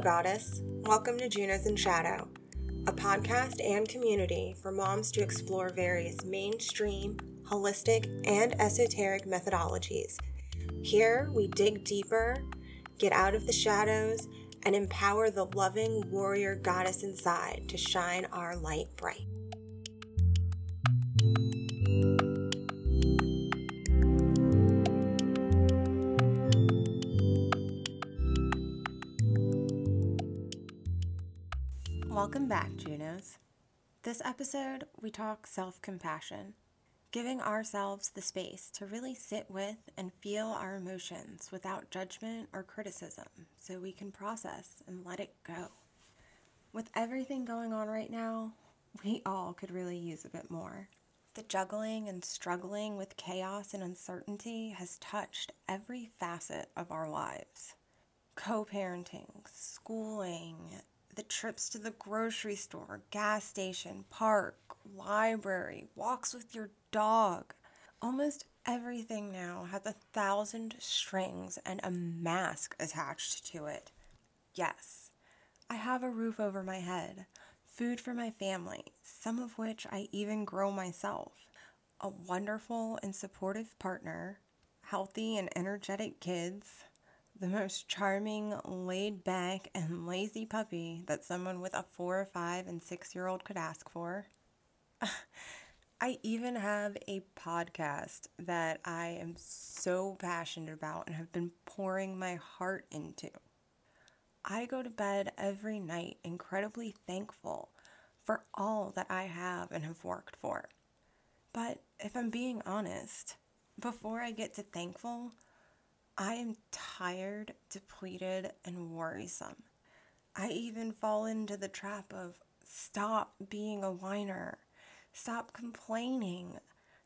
Goddess. Welcome to Junos in Shadow, a podcast and community for moms to explore various mainstream, holistic, and esoteric methodologies. Here, we dig deeper, get out of the shadows, and empower the loving warrior goddess inside to shine our light bright. This episode, we talk self compassion, giving ourselves the space to really sit with and feel our emotions without judgment or criticism so we can process and let it go. With everything going on right now, we all could really use a bit more. The juggling and struggling with chaos and uncertainty has touched every facet of our lives co parenting, schooling, the trips to the grocery store, gas station, park, library, walks with your dog. Almost everything now has a thousand strings and a mask attached to it. Yes, I have a roof over my head, food for my family, some of which I even grow myself, a wonderful and supportive partner, healthy and energetic kids the most charming, laid back, and lazy puppy that someone with a four, five, and six year old could ask for. I even have a podcast that I am so passionate about and have been pouring my heart into. I go to bed every night incredibly thankful for all that I have and have worked for. But if I'm being honest, before I get to thankful, I am tired, depleted, and worrisome. I even fall into the trap of stop being a whiner, stop complaining.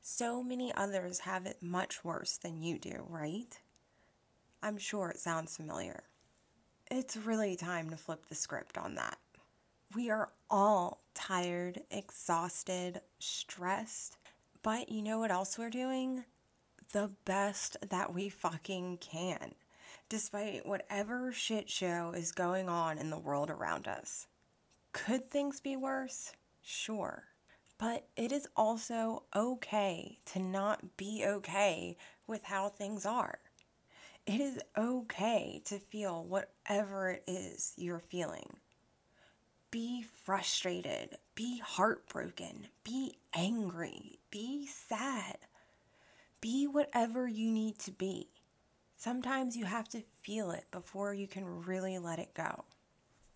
So many others have it much worse than you do, right? I'm sure it sounds familiar. It's really time to flip the script on that. We are all tired, exhausted, stressed, but you know what else we're doing? The best that we fucking can, despite whatever shit show is going on in the world around us. Could things be worse? Sure. But it is also okay to not be okay with how things are. It is okay to feel whatever it is you're feeling. Be frustrated, be heartbroken, be angry, be sad be whatever you need to be. Sometimes you have to feel it before you can really let it go.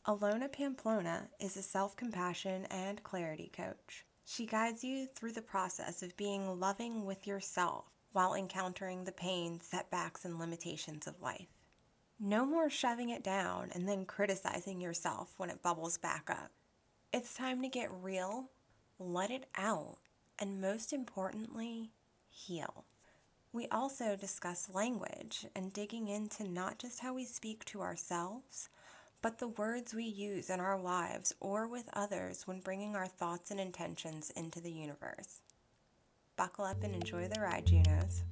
Alona Pamplona is a self compassion and clarity coach. She guides you through the process of being loving with yourself while encountering the pain, setbacks, and limitations of life. No more shoving it down and then criticizing yourself when it bubbles back up. It's time to get real, let it out, and most importantly, heal. We also discuss language and digging into not just how we speak to ourselves, but the words we use in our lives or with others when bringing our thoughts and intentions into the universe. Buckle up and enjoy the ride, Junos.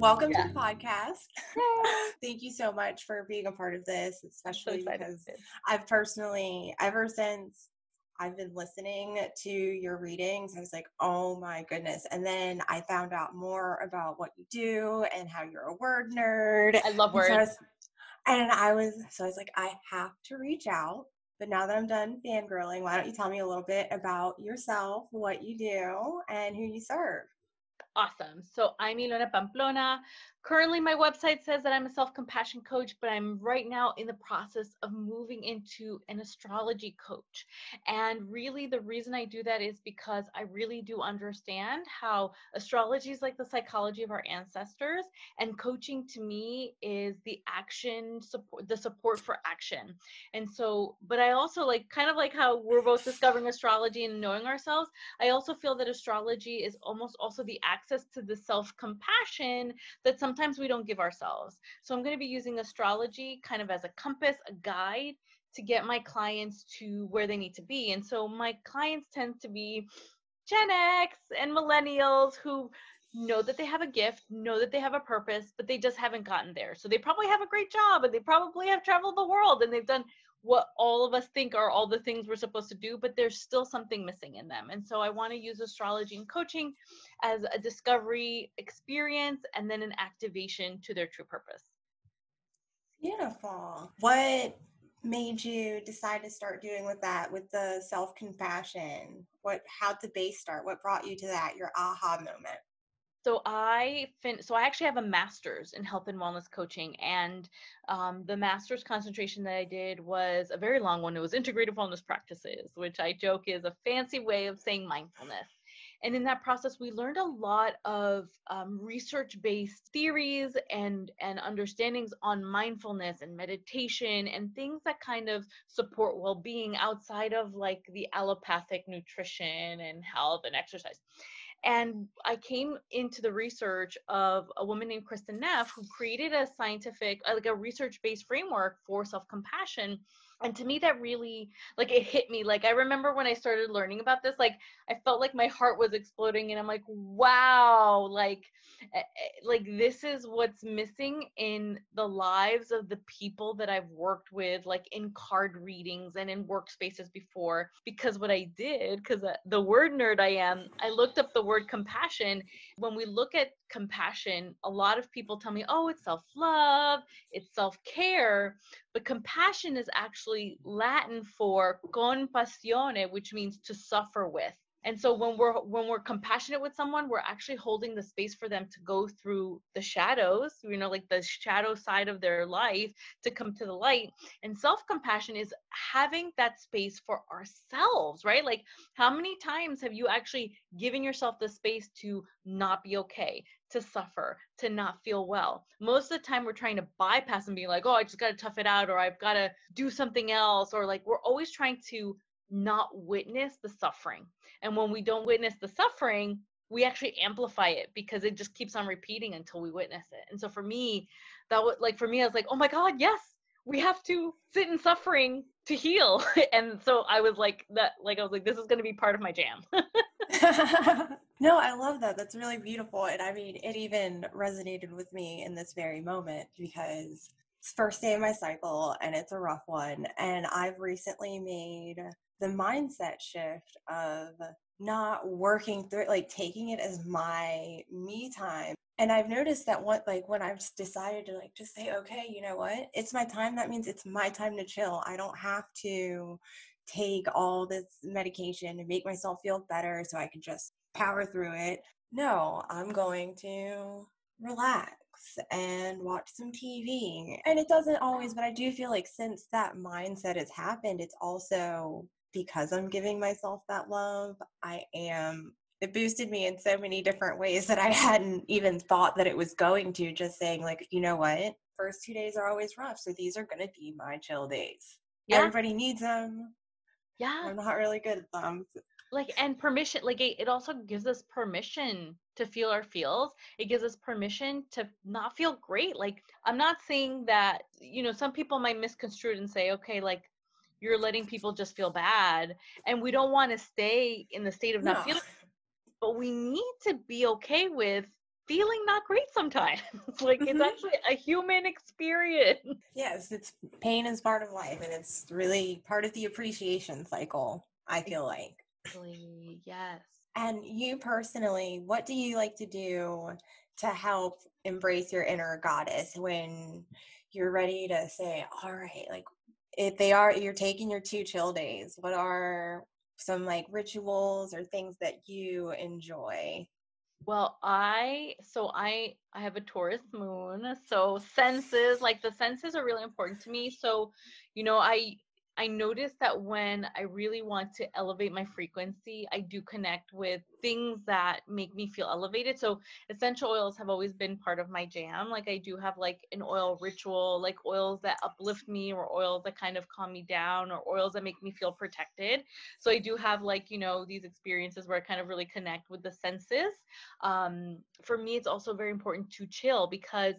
Welcome yeah. to the podcast. Thank you so much for being a part of this, especially so because I've personally, ever since I've been listening to your readings, I was like, oh my goodness. And then I found out more about what you do and how you're a word nerd. I love words. And, so I was, and I was, so I was like, I have to reach out. But now that I'm done fangirling, why don't you tell me a little bit about yourself, what you do, and who you serve? Awesome. So I'm Ilona Pamplona. Currently, my website says that I'm a self compassion coach, but I'm right now in the process of moving into an astrology coach. And really, the reason I do that is because I really do understand how astrology is like the psychology of our ancestors, and coaching to me is the action support, the support for action. And so, but I also like kind of like how we're both discovering astrology and knowing ourselves. I also feel that astrology is almost also the access to the self compassion that some sometimes we don't give ourselves. So I'm going to be using astrology kind of as a compass, a guide to get my clients to where they need to be. And so my clients tend to be Gen X and millennials who know that they have a gift, know that they have a purpose, but they just haven't gotten there. So they probably have a great job and they probably have traveled the world and they've done what all of us think are all the things we're supposed to do, but there's still something missing in them. And so I want to use astrology and coaching as a discovery experience and then an activation to their true purpose. Beautiful. What made you decide to start doing with that with the self-compassion? What how did the base start? What brought you to that? Your aha moment? So i fin so i actually have a master's in health and wellness coaching and um, the master's concentration that i did was a very long one. It was integrative wellness practices which i joke is a fancy way of saying mindfulness. And in that process we learned a lot of um, research-based theories and and understandings on mindfulness and meditation and things that kind of support well-being outside of like the allopathic nutrition and health and exercise and I came into the research of a woman named Kristin Neff who created a scientific, uh, like a research based framework for self compassion and to me that really like it hit me like i remember when i started learning about this like i felt like my heart was exploding and i'm like wow like eh, eh, like this is what's missing in the lives of the people that i've worked with like in card readings and in workspaces before. Because what i did because uh, the word nerd i am i looked up the word compassion. When we look at compassion a lot of people tell me oh it's self-love it's self-care. But compassion is actually Latin for compassione, which means to suffer with. And so when we're when we're compassionate with someone, we're actually holding the space for them to go through the shadows, you know, like the shadow side of their life to come to the light. And self-compassion is having that space for ourselves, right? Like how many times have you actually given yourself the space to not be okay, to suffer, to not feel well. Most of the time, we're trying to bypass and be like, oh, I just got to tough it out, or I've got to do something else, or like we're always trying to not witness the suffering. And when we don't witness the suffering, we actually amplify it because it just keeps on repeating until we witness it. And so for me, that was like, for me, I was like, oh my God, yes, we have to sit in suffering to heal. and so I was like, that, like, I was like, this is going to be part of my jam. no, I love that. That's really beautiful. And I mean, it even resonated with me in this very moment because it's first day of my cycle and it's a rough one. And I've recently made the mindset shift of not working through it, like taking it as my me time and i've noticed that what like when i've decided to like just say okay you know what it's my time that means it's my time to chill i don't have to take all this medication and make myself feel better so I can just power through it. No, I'm going to relax and watch some TV. And it doesn't always, but I do feel like since that mindset has happened, it's also because I'm giving myself that love, I am it boosted me in so many different ways that I hadn't even thought that it was going to. Just saying, like, you know what? First two days are always rough. So these are going to be my chill days. Yeah. Everybody needs them yeah i'm not really good at them like and permission like it, it also gives us permission to feel our feels it gives us permission to not feel great like i'm not saying that you know some people might misconstrue it and say okay like you're letting people just feel bad and we don't want to stay in the state of not no. feeling but we need to be okay with feeling not great sometimes. like it's mm-hmm. actually a human experience. Yes, it's pain is part of life and it's really part of the appreciation cycle, I feel like. Yes. And you personally, what do you like to do to help embrace your inner goddess when you're ready to say, all right, like if they are you're taking your two chill days, what are some like rituals or things that you enjoy well, I so I I have a Taurus moon, so senses like the senses are really important to me. So, you know, I I notice that when I really want to elevate my frequency, I do connect with things that make me feel elevated. So essential oils have always been part of my jam. Like I do have like an oil ritual, like oils that uplift me or oils that kind of calm me down or oils that make me feel protected. So I do have like, you know, these experiences where I kind of really connect with the senses. Um, for me, it's also very important to chill because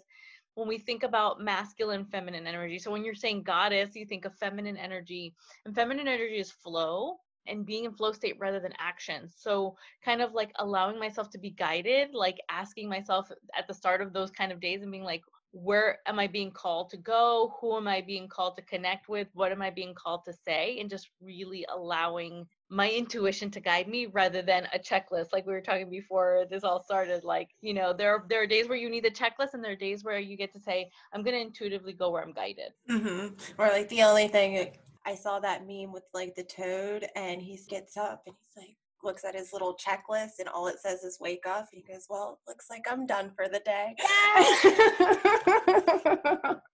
when we think about masculine feminine energy so when you're saying goddess you think of feminine energy and feminine energy is flow and being in flow state rather than action so kind of like allowing myself to be guided like asking myself at the start of those kind of days and being like where am I being called to go? Who am I being called to connect with? What am I being called to say? And just really allowing my intuition to guide me rather than a checklist like we were talking before this all started like you know there are there are days where you need a checklist and there are days where you get to say i'm going to intuitively go where i'm guided mm-hmm. or like the only thing i saw that meme with like the toad and he gets up and he's like looks at his little checklist and all it says is wake up. He goes, Well, looks like I'm done for the day.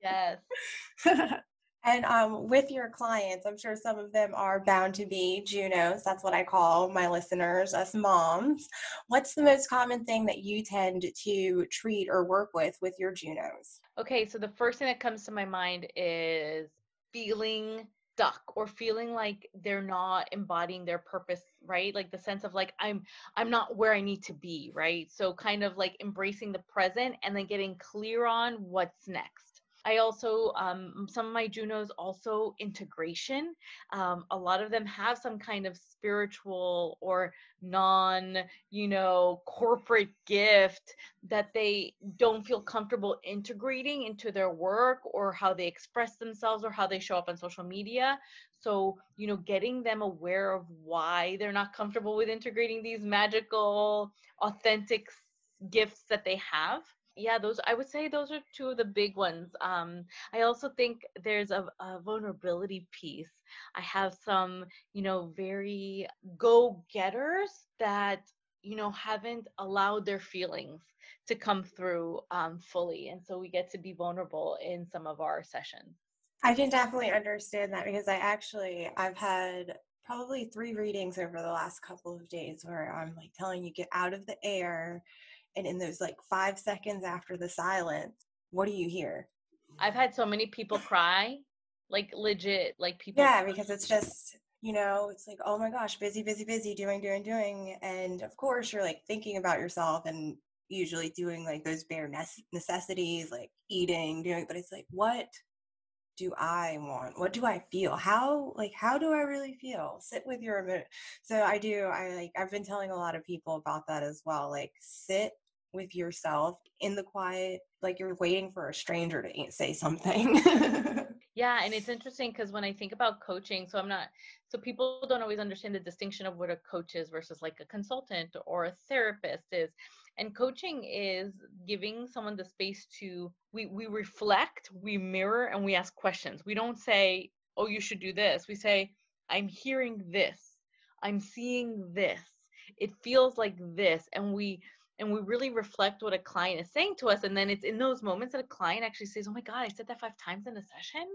Yes. yes. and um, with your clients, I'm sure some of them are bound to be Junos. That's what I call my listeners, us moms. What's the most common thing that you tend to treat or work with with your Junos? Okay, so the first thing that comes to my mind is feeling stuck or feeling like they're not embodying their purpose right like the sense of like i'm i'm not where i need to be right so kind of like embracing the present and then getting clear on what's next I also, um, some of my Junos also integration. Um, a lot of them have some kind of spiritual or non, you know, corporate gift that they don't feel comfortable integrating into their work or how they express themselves or how they show up on social media. So, you know, getting them aware of why they're not comfortable with integrating these magical, authentic gifts that they have yeah those i would say those are two of the big ones um i also think there's a, a vulnerability piece. I have some you know very go-getters that you know haven't allowed their feelings to come through um, fully and so we get to be vulnerable in some of our sessions. I can definitely understand that because i actually i've had probably three readings over the last couple of days where i'm like telling you get out of the air and in those like five seconds after the silence what do you hear i've had so many people cry like legit like people yeah because it's just you know it's like oh my gosh busy busy busy doing doing doing and of course you're like thinking about yourself and usually doing like those bare necessities like eating doing but it's like what do I want? What do I feel? How like how do I really feel? Sit with your emotion. So I do. I like I've been telling a lot of people about that as well. Like sit with yourself in the quiet, like you're waiting for a stranger to say something. yeah, and it's interesting because when I think about coaching, so I'm not, so people don't always understand the distinction of what a coach is versus like a consultant or a therapist is. And coaching is giving someone the space to, we, we reflect, we mirror, and we ask questions. We don't say, oh, you should do this. We say, I'm hearing this, I'm seeing this, it feels like this. And we, and we really reflect what a client is saying to us and then it's in those moments that a client actually says oh my god i said that five times in a session?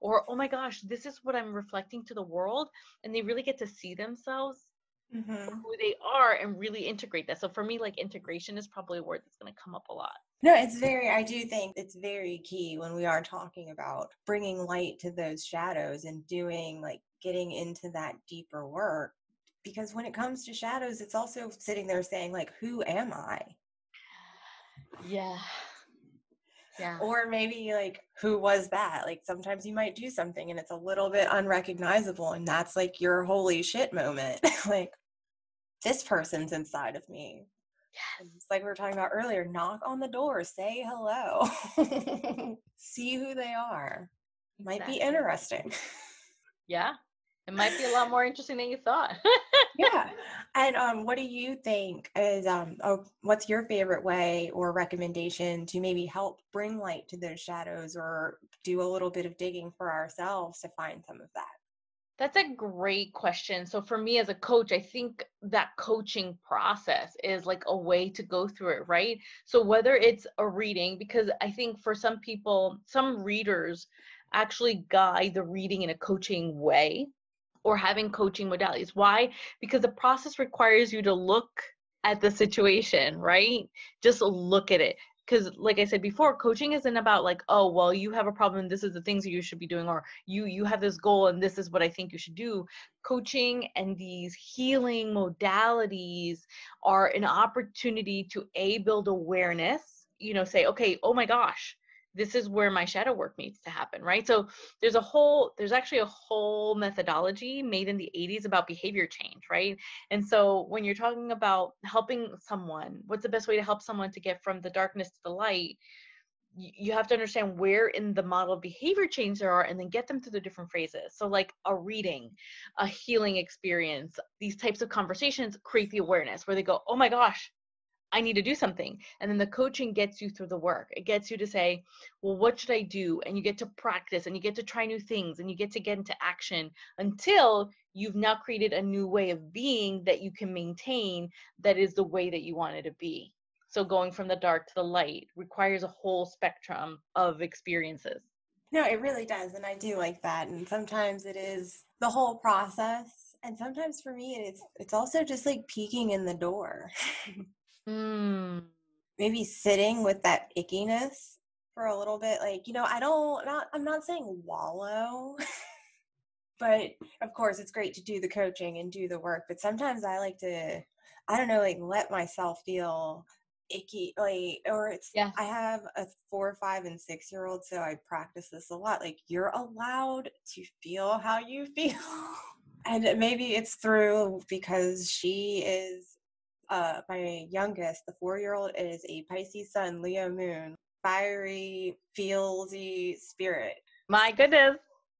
Or oh my gosh this is what i'm reflecting to the world and they really get to see themselves mm-hmm. who they are and really integrate that. So for me like integration is probably a word that's going to come up a lot. No it's very i do think it's very key when we are talking about bringing light to those shadows and doing like getting into that deeper work because when it comes to shadows it's also sitting there saying like who am i? Yeah. Yeah. Or maybe like who was that? Like sometimes you might do something and it's a little bit unrecognizable and that's like your holy shit moment. Like this person's inside of me. Yes. It's like we were talking about earlier knock on the door say hello. See who they are. Exactly. might be interesting. Yeah it might be a lot more interesting than you thought. yeah. And um, what do you think is um, oh, what's your favorite way or recommendation to maybe help bring light to those shadows or do a little bit of digging for ourselves to find some of that? That's a great question. So for me as a coach, I think that coaching process is like a way to go through it, right? So whether it's a reading because I think for some people, some readers actually guide the reading in a coaching way or having coaching modalities. Why? Because the process requires you to look at the situation, right? Just look at it. Because, like I said before, coaching isn't about like, oh, well, you have a problem. This is the things you should be doing, or you you have this goal, and this is what I think you should do. Coaching and these healing modalities are an opportunity to a build awareness. You know, say, okay, oh my gosh, this is where my shadow work needs to happen right? So there's a whole there's actually a whole methodology made in the 80s about behavior change right? And so when you're talking about helping someone what's the best way to help someone to get from the darkness to the light? You have to understand where in the model of behavior change there are and then get them through the different phrases so like a reading a healing experience these types of conversations create the awareness where they go oh my gosh I need to do something. And then the coaching gets you through the work. It gets you to say, well, what should I do? And you get to practice and you get to try new things and you get to get into action until you've now created a new way of being that you can maintain that is the way that you want it to be. So going from the dark to the light requires a whole spectrum of experiences. No, it really does. And I do like that. And sometimes it is the whole process. And sometimes for me, it's it's also just like peeking in the door. Mm. Maybe sitting with that ickiness for a little bit. Like, you know, I don't not I'm not saying wallow. but of course it's great to do the coaching and do the work. But sometimes I like to I don't know, like let myself feel icky like or it's yeah. i have a four five and six year old so i practice this a lot like you're allowed to feel how you feel and maybe it's through because she is uh, my youngest, the four year old, is a Pisces sun, Leo moon, fiery, feelsy spirit. My goodness.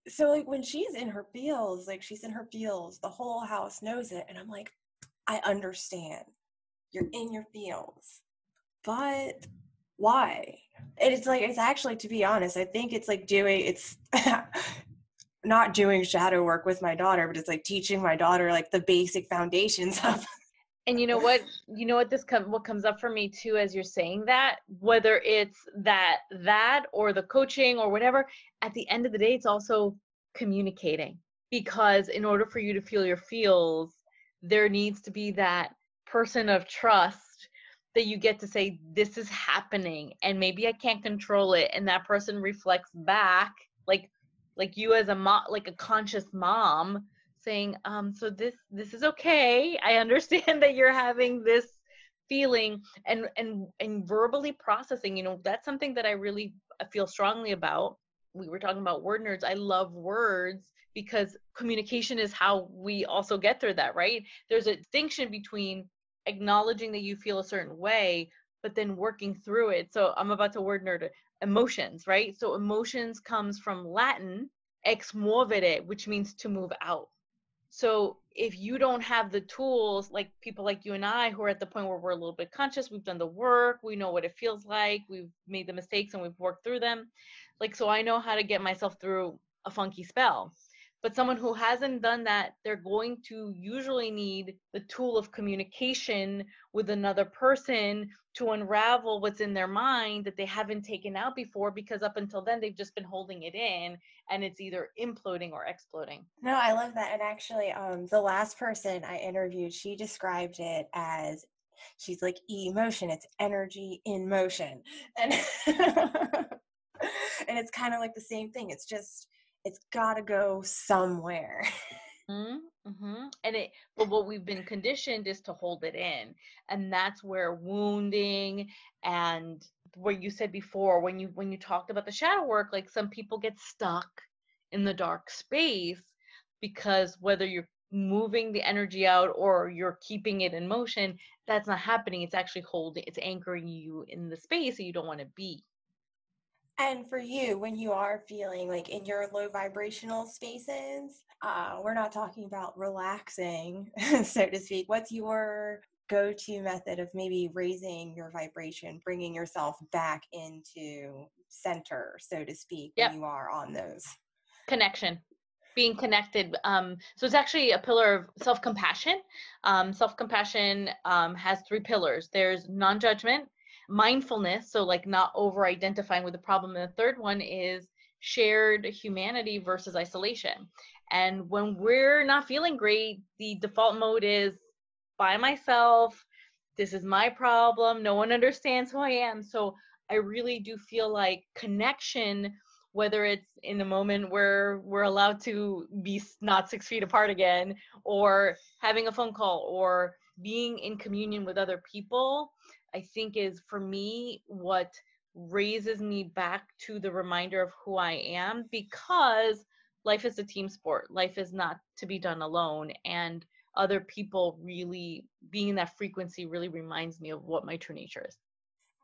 So, like, when she's in her feels, like, she's in her feels, the whole house knows it. And I'm like, I understand. You're in your feels. But why? And it's like, it's actually, to be honest, I think it's like doing, it's. not doing shadow work with my daughter, but it's like teaching my daughter like the basic foundations of and you know what you know what this com- what comes up for me too as you're saying that whether it's that that or the coaching or whatever at the end of the day it's also communicating. Because in order for you to feel your feels there needs to be that person of trust that you get to say this is happening and maybe i can't control it and that person reflects back like like you as a mom like a conscious mom saying um so this this is okay. I understand that you're having this feeling and and and verbally processing you know that's something that i really feel strongly about. We were talking about word nerds. I love words because communication is how we also get through that right? There's a distinction between acknowledging that you feel a certain way but then working through it. So i'm about to word nerd emotions right? So emotions comes from latin ex movere which means to move out so if you don't have the tools, like people like you and I, who are at the point where we're a little bit conscious, we've done the work, we know what it feels like, we've made the mistakes and we've worked through them. Like, so I know how to get myself through a funky spell. But someone who hasn't done that, they're going to usually need the tool of communication with another person to unravel what's in their mind that they haven't taken out before because up until then they've just been holding it in and it's either imploding or exploding. No, I love that. And actually, um, the last person I interviewed, she described it as she's like emotion, it's energy in motion. And and it's kind of like the same thing. It's just it's got to go somewhere. Mm-hmm, mm-hmm. And it, but what we've been conditioned is to hold it in, and that's where wounding and where you said before when you when you talked about the shadow work, like some people get stuck in the dark space because whether you're moving the energy out or you're keeping it in motion, that's not happening. It's actually holding, it's anchoring you in the space that you don't want to be. And for you, when you are feeling like in your low vibrational spaces, uh, we're not talking about relaxing, so to speak. What's your go to method of maybe raising your vibration, bringing yourself back into center, so to speak, yep. when you are on those? Connection being connected. Um, so it's actually a pillar of self compassion. Um, self compassion um, has three pillars there's non judgment, mindfulness, so like not over identifying with the problem. And the third one is shared humanity versus isolation. And when we're not feeling great, the default mode is by myself. This is my problem. No one understands who I am. So I really do feel like connection, whether it's in a moment where we're allowed to be not six feet apart again, or having a phone call, or being in communion with other people, I think is for me what raises me back to the reminder of who I am because life is a team sport. Life is not to be done alone. And other people really being in that frequency really reminds me of what my true nature is.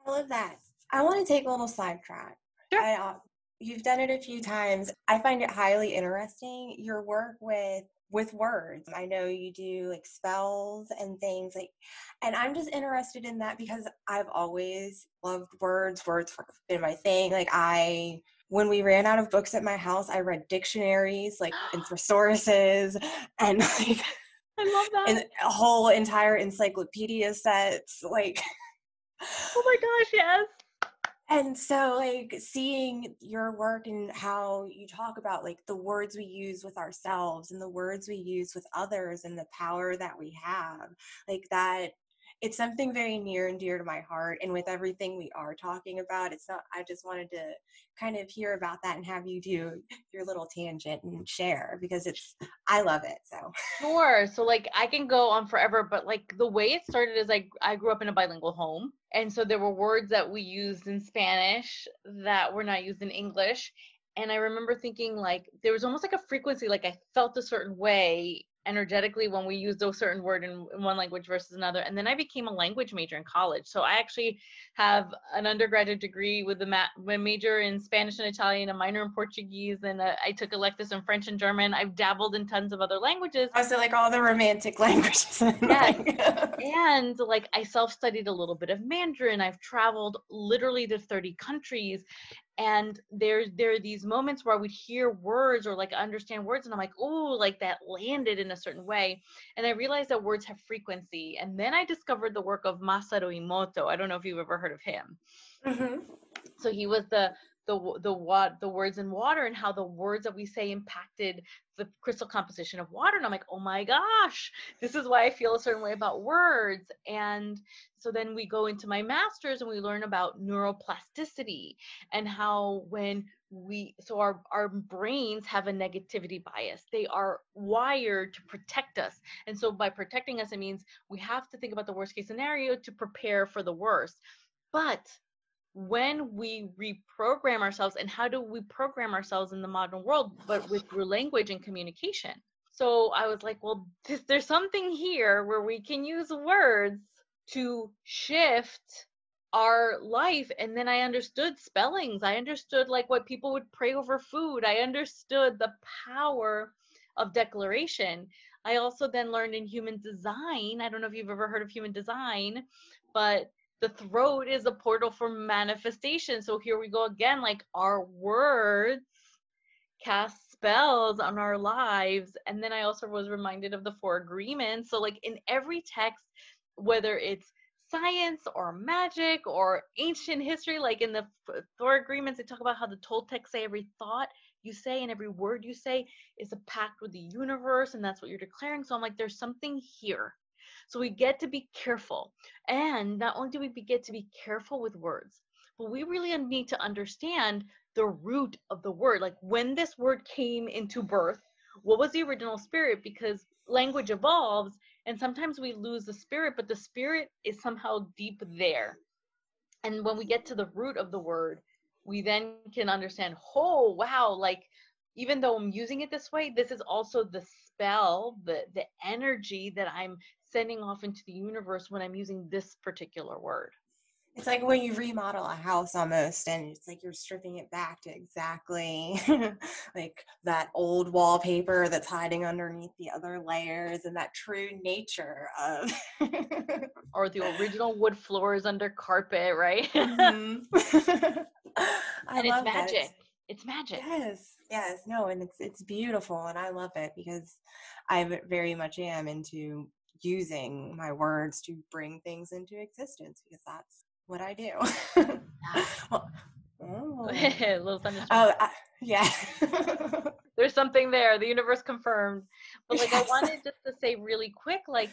I love that. I want to take a little sidetrack. Sure. I, uh, you've done it a few times. I find it highly interesting your work with with words. I know you do like spells and things like and I'm just interested in that because I've always loved words. Words have been my thing. Like I when we ran out of books at my house, I read dictionaries, like and thesauruses and like I love that. And a whole entire encyclopedia sets, like oh my gosh, yes and so like seeing your work and how you talk about like the words we use with ourselves and the words we use with others and the power that we have like that it's something very near and dear to my heart and with everything we are talking about it's not i just wanted to kind of hear about that and have you do your little tangent and share because it's i love it so. Sure so like i can go on forever but like the way it started is like i grew up in a bilingual home and so there were words that we used in spanish that were not used in english and i remember thinking like there was almost like a frequency like i felt a certain way energetically when we used a certain word in, in, one language versus another. And then I became a language major in college. So I actually have an undergraduate degree with a ma- major in Spanish and Italian, a minor in Portuguese, and a, I took electives in French and German. I've dabbled in tons of other languages. Also, like all the romantic languages. yes. and like I self studied a little bit of Mandarin. I've traveled literally to 30 countries and there there are these moments where I would hear words or like understand words and I'm like oh like that landed in a certain way and I realized that words have frequency and then I discovered the work of Masaru Emoto I don't know if you've ever heard of him mm-hmm. so he was the the the what the words in water and how the words that we say impacted the crystal composition of water. And i'm like oh my gosh this is why i feel a certain way about words. And so then we go into my master's and we learn about neuroplasticity and how when we so our our brains have a negativity bias. They are wired to protect us. And so by protecting us it means we have to think about the worst case scenario to prepare for the worst. But when we reprogram ourselves and how do we program ourselves in the modern world but with through language and communication. So i was like well this, there's something here where we can use words to shift our life. And then i understood spellings. I understood like what people would pray over food. I understood the power of declaration. I also then learned in human design. I don't know if you've ever heard of human design but the throat is a portal for manifestation. So here we go again, like our words cast spells on our lives. And then I also was reminded of the four agreements. So, like in every text, whether it's science or magic or ancient history, like in the four agreements, they talk about how the Toltecs say every thought you say and every word you say is a pact with the universe, and that's what you're declaring. So I'm like, there's something here so we get to be careful. And not only do we get to be careful with words, but we really need to understand the root of the word. Like when this word came into birth, what was the original spirit? Because language evolves and sometimes we lose the spirit, but the spirit is somehow deep there. And when we get to the root of the word, we then can understand, oh, wow, like even though I'm using it this way, this is also the spell, the the energy that I'm sending off into the universe when I'm using this particular word. It's like when you remodel a house almost, and it's like you're stripping it back to exactly like that old wallpaper that's hiding underneath the other layers and that true nature of. or the original wood floors under carpet, right? Mm-hmm. and it's magic. That. It's magic. Yes, yes, no, and it's it's beautiful, and I love it because I very much am into using my words to bring things into existence because that's what I do. well, oh. a little Oh, I, yeah. There's something there. The universe confirmed. But like, yes. I wanted just to say really quick, like,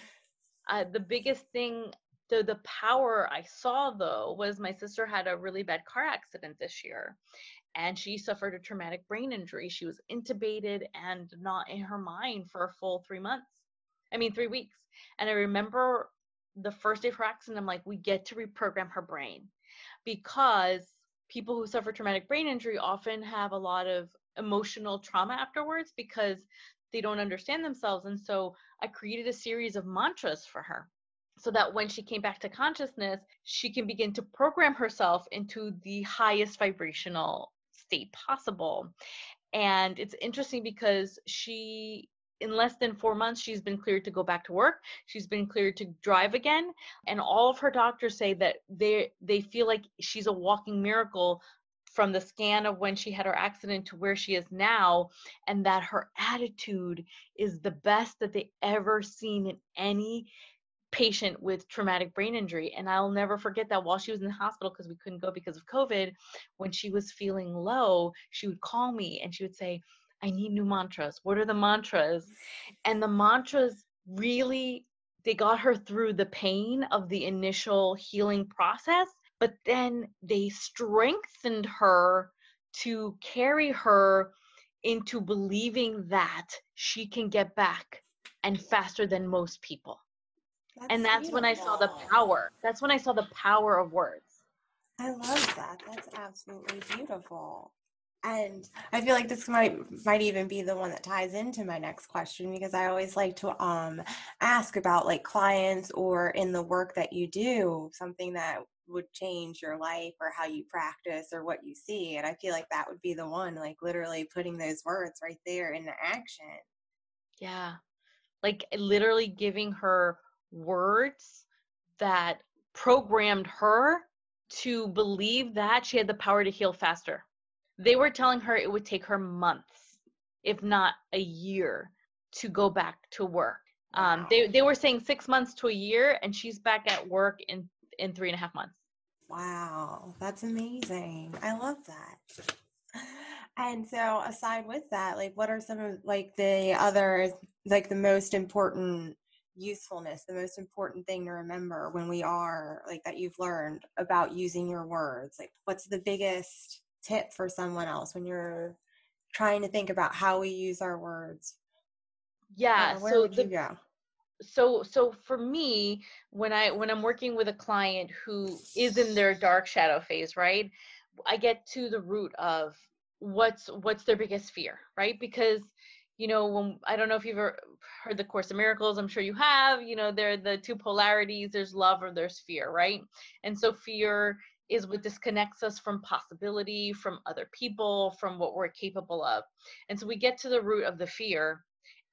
uh, the biggest thing, the the power I saw though was my sister had a really bad car accident this year, and she suffered a traumatic brain injury. She was intubated and not in her mind for a full three months. I mean, three weeks. And I remember the first day of her accident, I'm like, we get to reprogram her brain because people who suffer traumatic brain injury often have a lot of emotional trauma afterwards because they don't understand themselves. And so I created a series of mantras for her so that when she came back to consciousness, she can begin to program herself into the highest vibrational state possible. And it's interesting because she in less than four months, she's been cleared to go back to work. She's been cleared to drive again. And all of her doctors say that they they feel like she's a walking miracle from the scan of when she had her accident to where she is now, and that her attitude is the best that they ever seen in any patient with traumatic brain injury. And I'll never forget that while she was in the hospital, because we couldn't go because of COVID, when she was feeling low, she would call me and she would say, I need new mantras. What are the mantras? And the mantras really they got her through the pain of the initial healing process, but then they strengthened her to carry her into believing that she can get back and faster than most people. That's and that's beautiful. when I saw the power. That's when I saw the power of words. I love that. That's absolutely beautiful. And I feel like this might might even be the one that ties into my next question because I always like to um ask about like clients or in the work that you do something that would change your life or how you practice or what you see and I feel like that would be the one like literally putting those words right there into action. Yeah. Like literally giving her words that programmed her to believe that she had the power to heal faster they were telling her it would take her months, if not a year, to go back to work. Um, they they were saying six months to a year, and she's back at work in in three and a half months. Wow, that's amazing. I love that. And so, aside with that, like, what are some of like the other like the most important usefulness, the most important thing to remember when we are like that you've learned about using your words? Like, what's the biggest tip for someone else when you're trying to think about how we use our words? Yeah. Where so would the, you go? So so for me, when I when I'm working with a client who is in their dark shadow phase, right? I get to the root of what's what's their biggest fear, right? Because you know when i don't know if you've ever heard the course of miracles i'm sure you have you know there are the two polarities there's love or there's fear right and so fear is what disconnects us from possibility, from other people, from what we're capable of. And so we get to the root of the fear.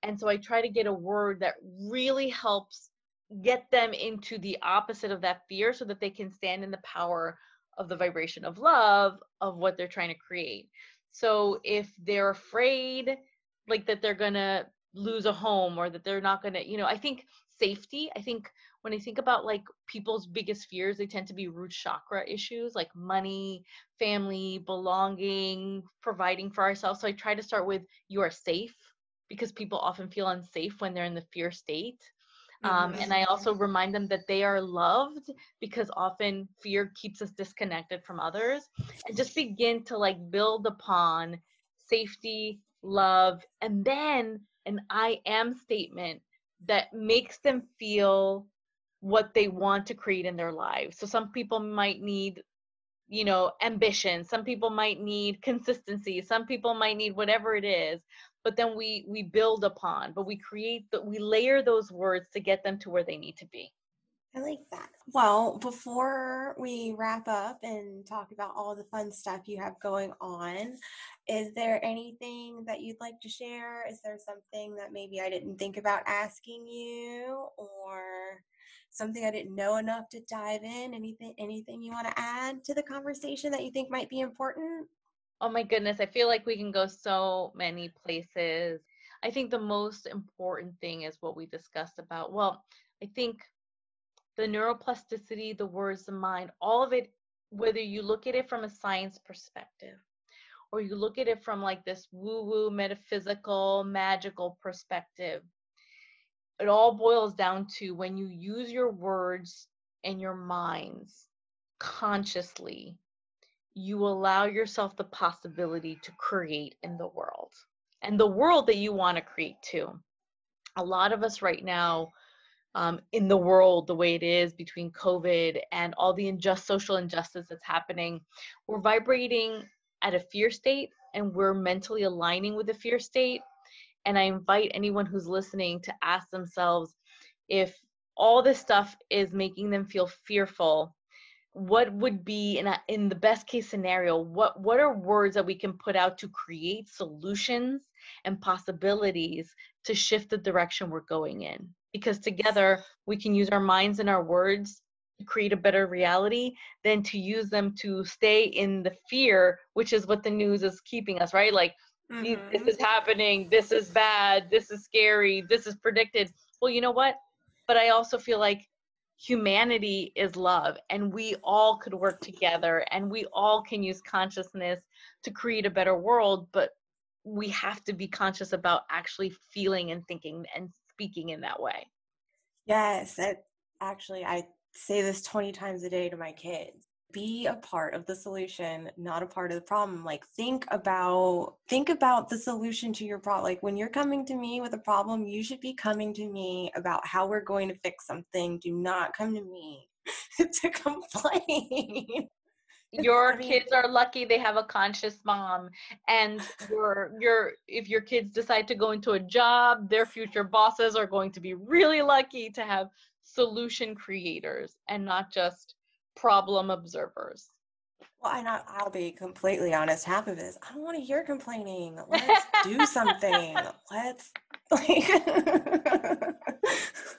And so I try to get a word that really helps get them into the opposite of that fear so that they can stand in the power of the vibration of love of what they're trying to create. So if they're afraid, like that they're going to lose a home or that they're not going to, you know, I think safety, I think when I think about like people's biggest fears, they tend to be root chakra issues like money, family, belonging, providing for ourselves. So I try to start with you are safe because people often feel unsafe when they're in the fear state. Um, and I also remind them that they are loved because often fear keeps us disconnected from others and just begin to like build upon safety, love, and then an I am statement that makes them feel what they want to create in their lives. So some people might need you know ambition. Some people might need consistency. Some people might need whatever it is but then we we build upon but we create that we layer those words to get them to where they need to be i like that well before we wrap up and talk about all the fun stuff you have going on is there anything that you'd like to share is there something that maybe i didn't think about asking you or something I didn't know enough to dive in? Anything anything you want to add to the conversation that you think might be important? Oh my goodness, I feel like we can go so many places. I think the most important thing is what we discussed about. Well, I think the neuroplasticity, the words, the mind, all of it, whether you look at it from a science perspective or you look at it from like this woo woo metaphysical, magical perspective, it all boils down to when you use your words and your minds consciously, you allow yourself the possibility to create in the world and the world that you want to create too. A lot of us right now, um, in the world the way it is between COVID and all the unjust social injustice that's happening. We're vibrating at a fear state and we're mentally aligning with the fear state. And I invite anyone who's listening to ask themselves if all this stuff is making them feel fearful what would be in a, in the best case scenario what what are words that we can put out to create solutions and possibilities to shift the direction we're going in because together we can use our minds and our words to create a better reality than to use them to stay in the fear which is what the news is keeping us right? Like mm-hmm. this is happening this is bad this is scary this is predicted. Well you know what? But i also feel like humanity is love and we all could work together and we all can use consciousness to create a better world but we have to be conscious about actually feeling and thinking and speaking in that way. Yes actually i say this 20 times a day to my kids. Be a part of the solution not a part of the problem. Like think about think about the solution to your problem like when you're coming to me with a problem you should be coming to me about how we're going to fix something. Do not come to me to complain your I mean, kids are lucky they have a conscious mom and your your if your kids decide to go into a job their future bosses are going to be really lucky to have solution creators and not just problem observers. Well, and I, I'll be completely honest. Half of it is I don't want to hear complaining. Let's do something. Let's like,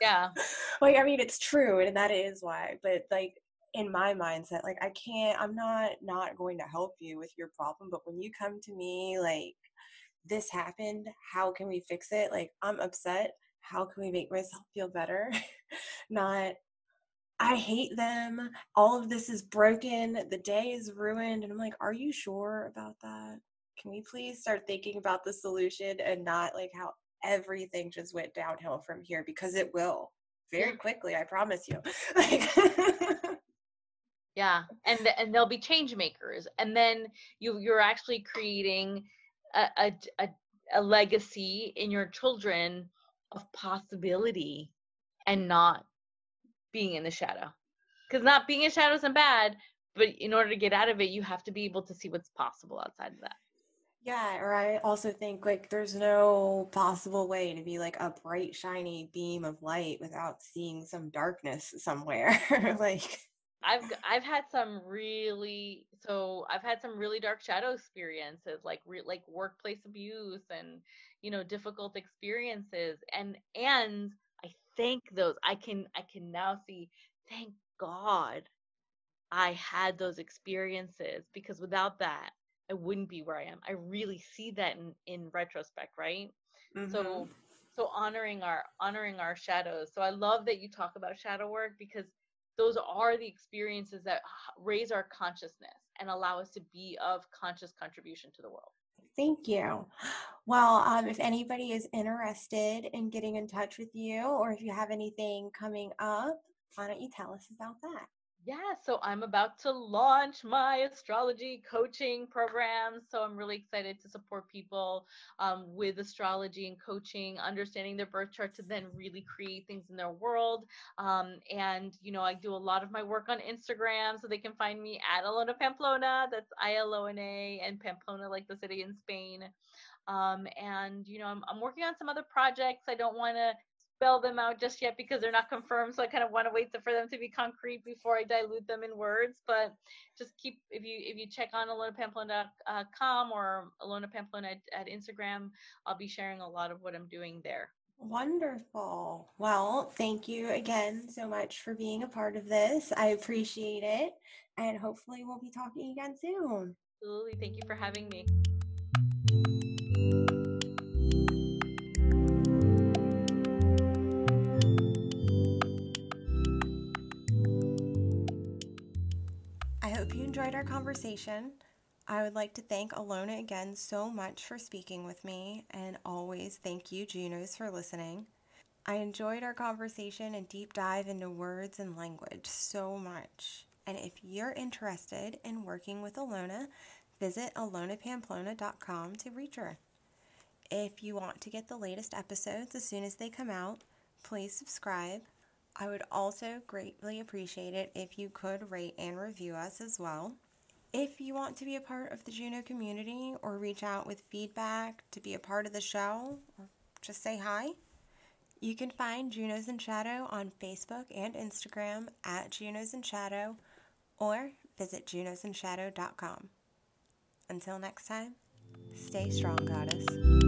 yeah. Like I mean, it's true, and that is why. But like in my mindset, like I can't. I'm not not going to help you with your problem. But when you come to me, like this happened, how can we fix it? Like I'm upset. How can we make myself feel better? not I hate them. All of this is broken. The day is ruined. And I'm like, are you sure about that? Can we please start thinking about the solution and not like how everything just went downhill from here? Because it will very quickly, I promise you. yeah. And and they'll be change makers. And then you you're actually creating a, a, a, legacy in your children of possibility and not being in the shadow because not being in shadow isn't bad but in order to get out of it you have to be able to see what's possible outside of that yeah or i also think like there's no possible way to be like a bright shiny beam of light without seeing some darkness somewhere like I've I've had some really so I've had some really dark shadow experiences like re, like workplace abuse and you know difficult experiences and and I thank those i can i can now see thank god i had those experiences because without that i wouldn't be where i am. I really see that in in retrospect right? Mm-hmm. so so honoring our honoring our shadows. So i love that you talk about shadow work because those are the experiences that raise our consciousness and allow us to be of conscious contribution to the world Thank you. Well, um, if anybody is interested in getting in touch with you or if you have anything coming up, why don't you tell us about that? Yeah, so I'm about to launch my astrology coaching program. So I'm really excited to support people um, with astrology and coaching, understanding their birth chart to then really create things in their world. Um, and, you know, I do a lot of my work on Instagram, so they can find me at Ilona Pamplona. That's I L O N A, and Pamplona, like the city in Spain. Um, and you know, I'm, I'm working on some other projects. I don't want to spell them out just yet because they're not confirmed. So I kind of want to wait for them to be concrete before I dilute them in words. But just keep if you if you check on ilonapamplona.com or Ilona Pamplona at, at Instagram, I'll be sharing a lot of what I'm doing there. Wonderful. Well, thank you again so much for being a part of this. I appreciate it. And hopefully, we'll be talking again soon. Absolutely. Thank you for having me. Our conversation. I would like to thank Ilona again so much for speaking with me, and always thank you, Junos, for listening. I enjoyed our conversation and deep dive into words and language so much. And if you're interested in working with Ilona, visit ilonapamplona.com to reach her. If you want to get the latest episodes as soon as they come out, please subscribe, I would also greatly appreciate it if you could rate and review us as well. If you want to be a part of the Juno community or reach out with feedback to be a part of the show or just say hi, you can find Junos in Shadow on Facebook and Instagram at Junos in Shadow or visit junosinshadow.com. Until next time, stay strong, goddess.